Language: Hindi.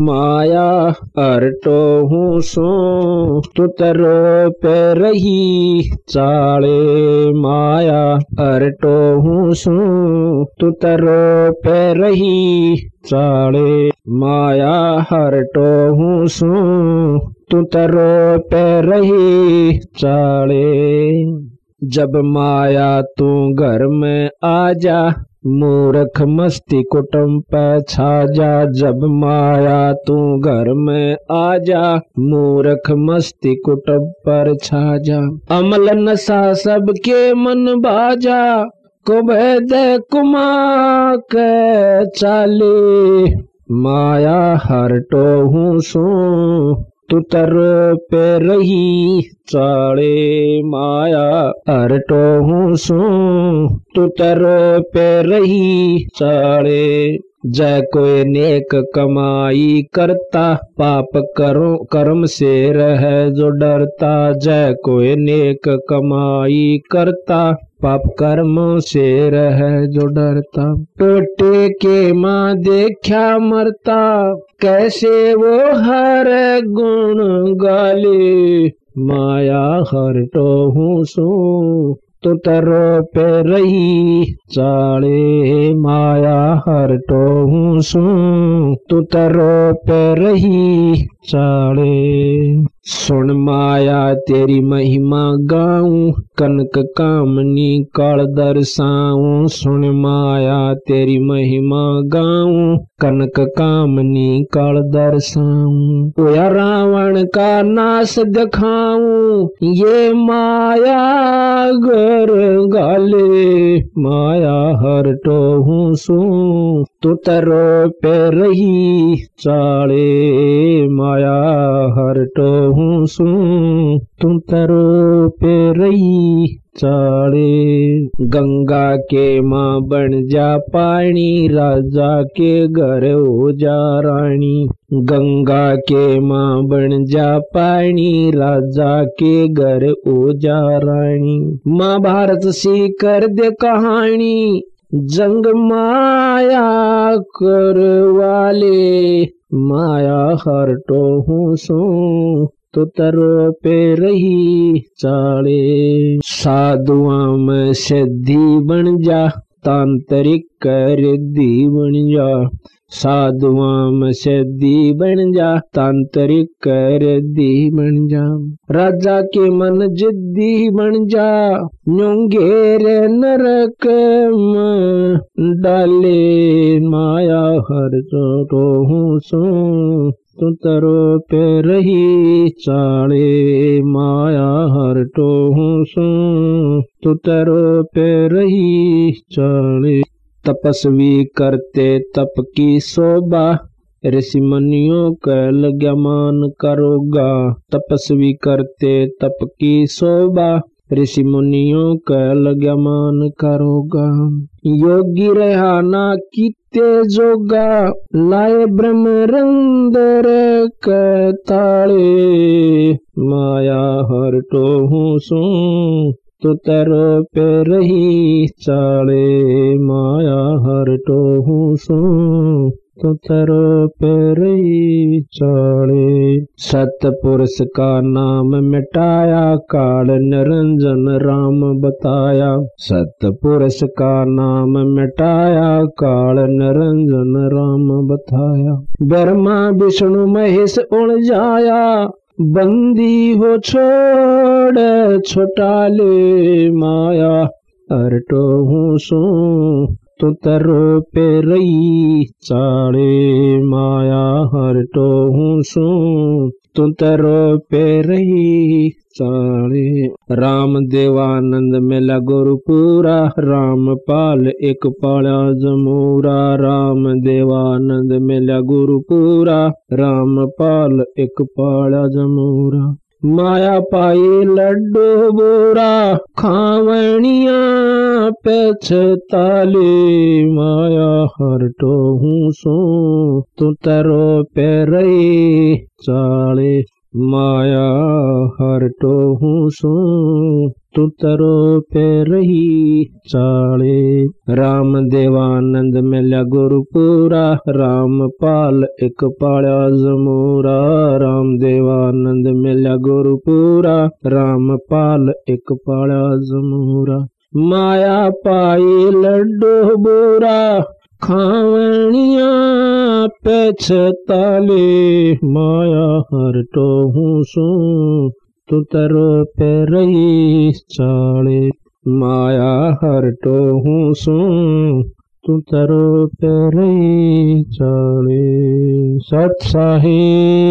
माया अरटो हूँ सो, तुतरो पे रही चाले। माया अरटो हूँ सो, तुतरो पे रही चाले। माया हरटो हूँ सो, तुतरो पे रही चाले। जब माया तू घर में आ जा मूर्ख मस्ती कुटुम पे छा जा जब माया तू घर में आ जा मूर्ख मस्ती कुटुम पर छा जा अमल नशा सबके मन बाजा। कुबेद कुमा के चाली माया हरटो हूँ सू। तुतर पे रही चाड़े माया हरटो हूँ सू। तुतर पे रही चाड़े जय कोई नेक कमाई करता, पाप करो, कर्म से रह जो डरता। जय कोई नेक कमाई करता, पाप कर्म से रह जो डरता। टोटे के माँ देखा मरता, कैसे वो हर गुण गाले। माया हर तो हूँ सू तो तर पे रही, चाले माया हर टो सू। तो तरो पे रही, चाले। सुन माया तेरी महिमा गाऊं, कनक कामनी काल दर्शाऊं सुन माया तेरी महिमा गाऊं, कनक कामनी काल दर्शाऊं या रावण का नाश दिखाऊँ, ये माया घर गाले, माया हर तो हूँ सू। तो तरो पे रही चाड़े माया हर तो हूँ सू। तुम तरो पे रही चाड़े गंगा के माँ बन जा पानी राजा के घर हो जा रानी गंगा के माँ बन जा पानी राजा के घर हो जा रानी महाभारत सी कर दे कहानी जंग माया कर वाले, माया हर तो हूँ सो तो तर पे रही चाले। साधुआ में सिद्धि बन जा, तांत्रिक कर दी बन जा साधुआ में सिद्धि बन जा, तांत्रिक कर दी बन जा। राजा के मन जिद्दी बन जा, न्योंगेर नरक डाले माया, हर तो हूँ सू। तू तरो पे रही चाले माया, हर तो हूँ सो। तू तरो पे रही चाले तपस्वी करते तप की शोभा। ऋषि मुनियों का लग्या मान करोगा। तपस्वी करते तप की शोभा। ऋषि मुनियों का लग्या मान करोगा। योगी रहना किते जोगा। लाए ब्रह्म रंदर ताले माया हर तो हूँ सू। तो तरो पे रही चाले माया हर तो हूँ सू। तो तरो पे रही चाले। सतपुरुष का नाम मिटाया, काल निरंजन राम बताया। सत सतपुरुष का नाम मिटाया, काल निरंजन राम बताया। ब्रह्मा, विष्णु, महेश उड़ जाया बंदी हो छोड़ छोटाले माया अरटो हूँ सू तू तरो पे रही चाड़े माया, हर तो हूँ सू। तू तरो पे रही चाड़े, राम देवानंद मिला गुरुपुरा राम पाल एक पाड़ा जमूरा। राम देवानंद मिला गुरुपुरा राम पाल एक पाड़ा जमूरा। माया पाई लड्डू बोरा खावणिया पेछताले माया हर तो हूँ सो तू तरो पे रही चाले। माया हर तो हूँ सो तू तरो पे रही चाले। राम देवानंद मिल्या गुरुपुरा, राम पाल एक पाया जमूरा। राम देवानंद मिल्या गुरुपुरा राम पाल एक पाया जमूरा। माया पाई लड्डू बुरा खावणिया पेछताले माया हर तो हूँ सू तू तरो पे रही चाले। माया हर तो हूँ सू तू तरो पे रही चाले। सत साहिब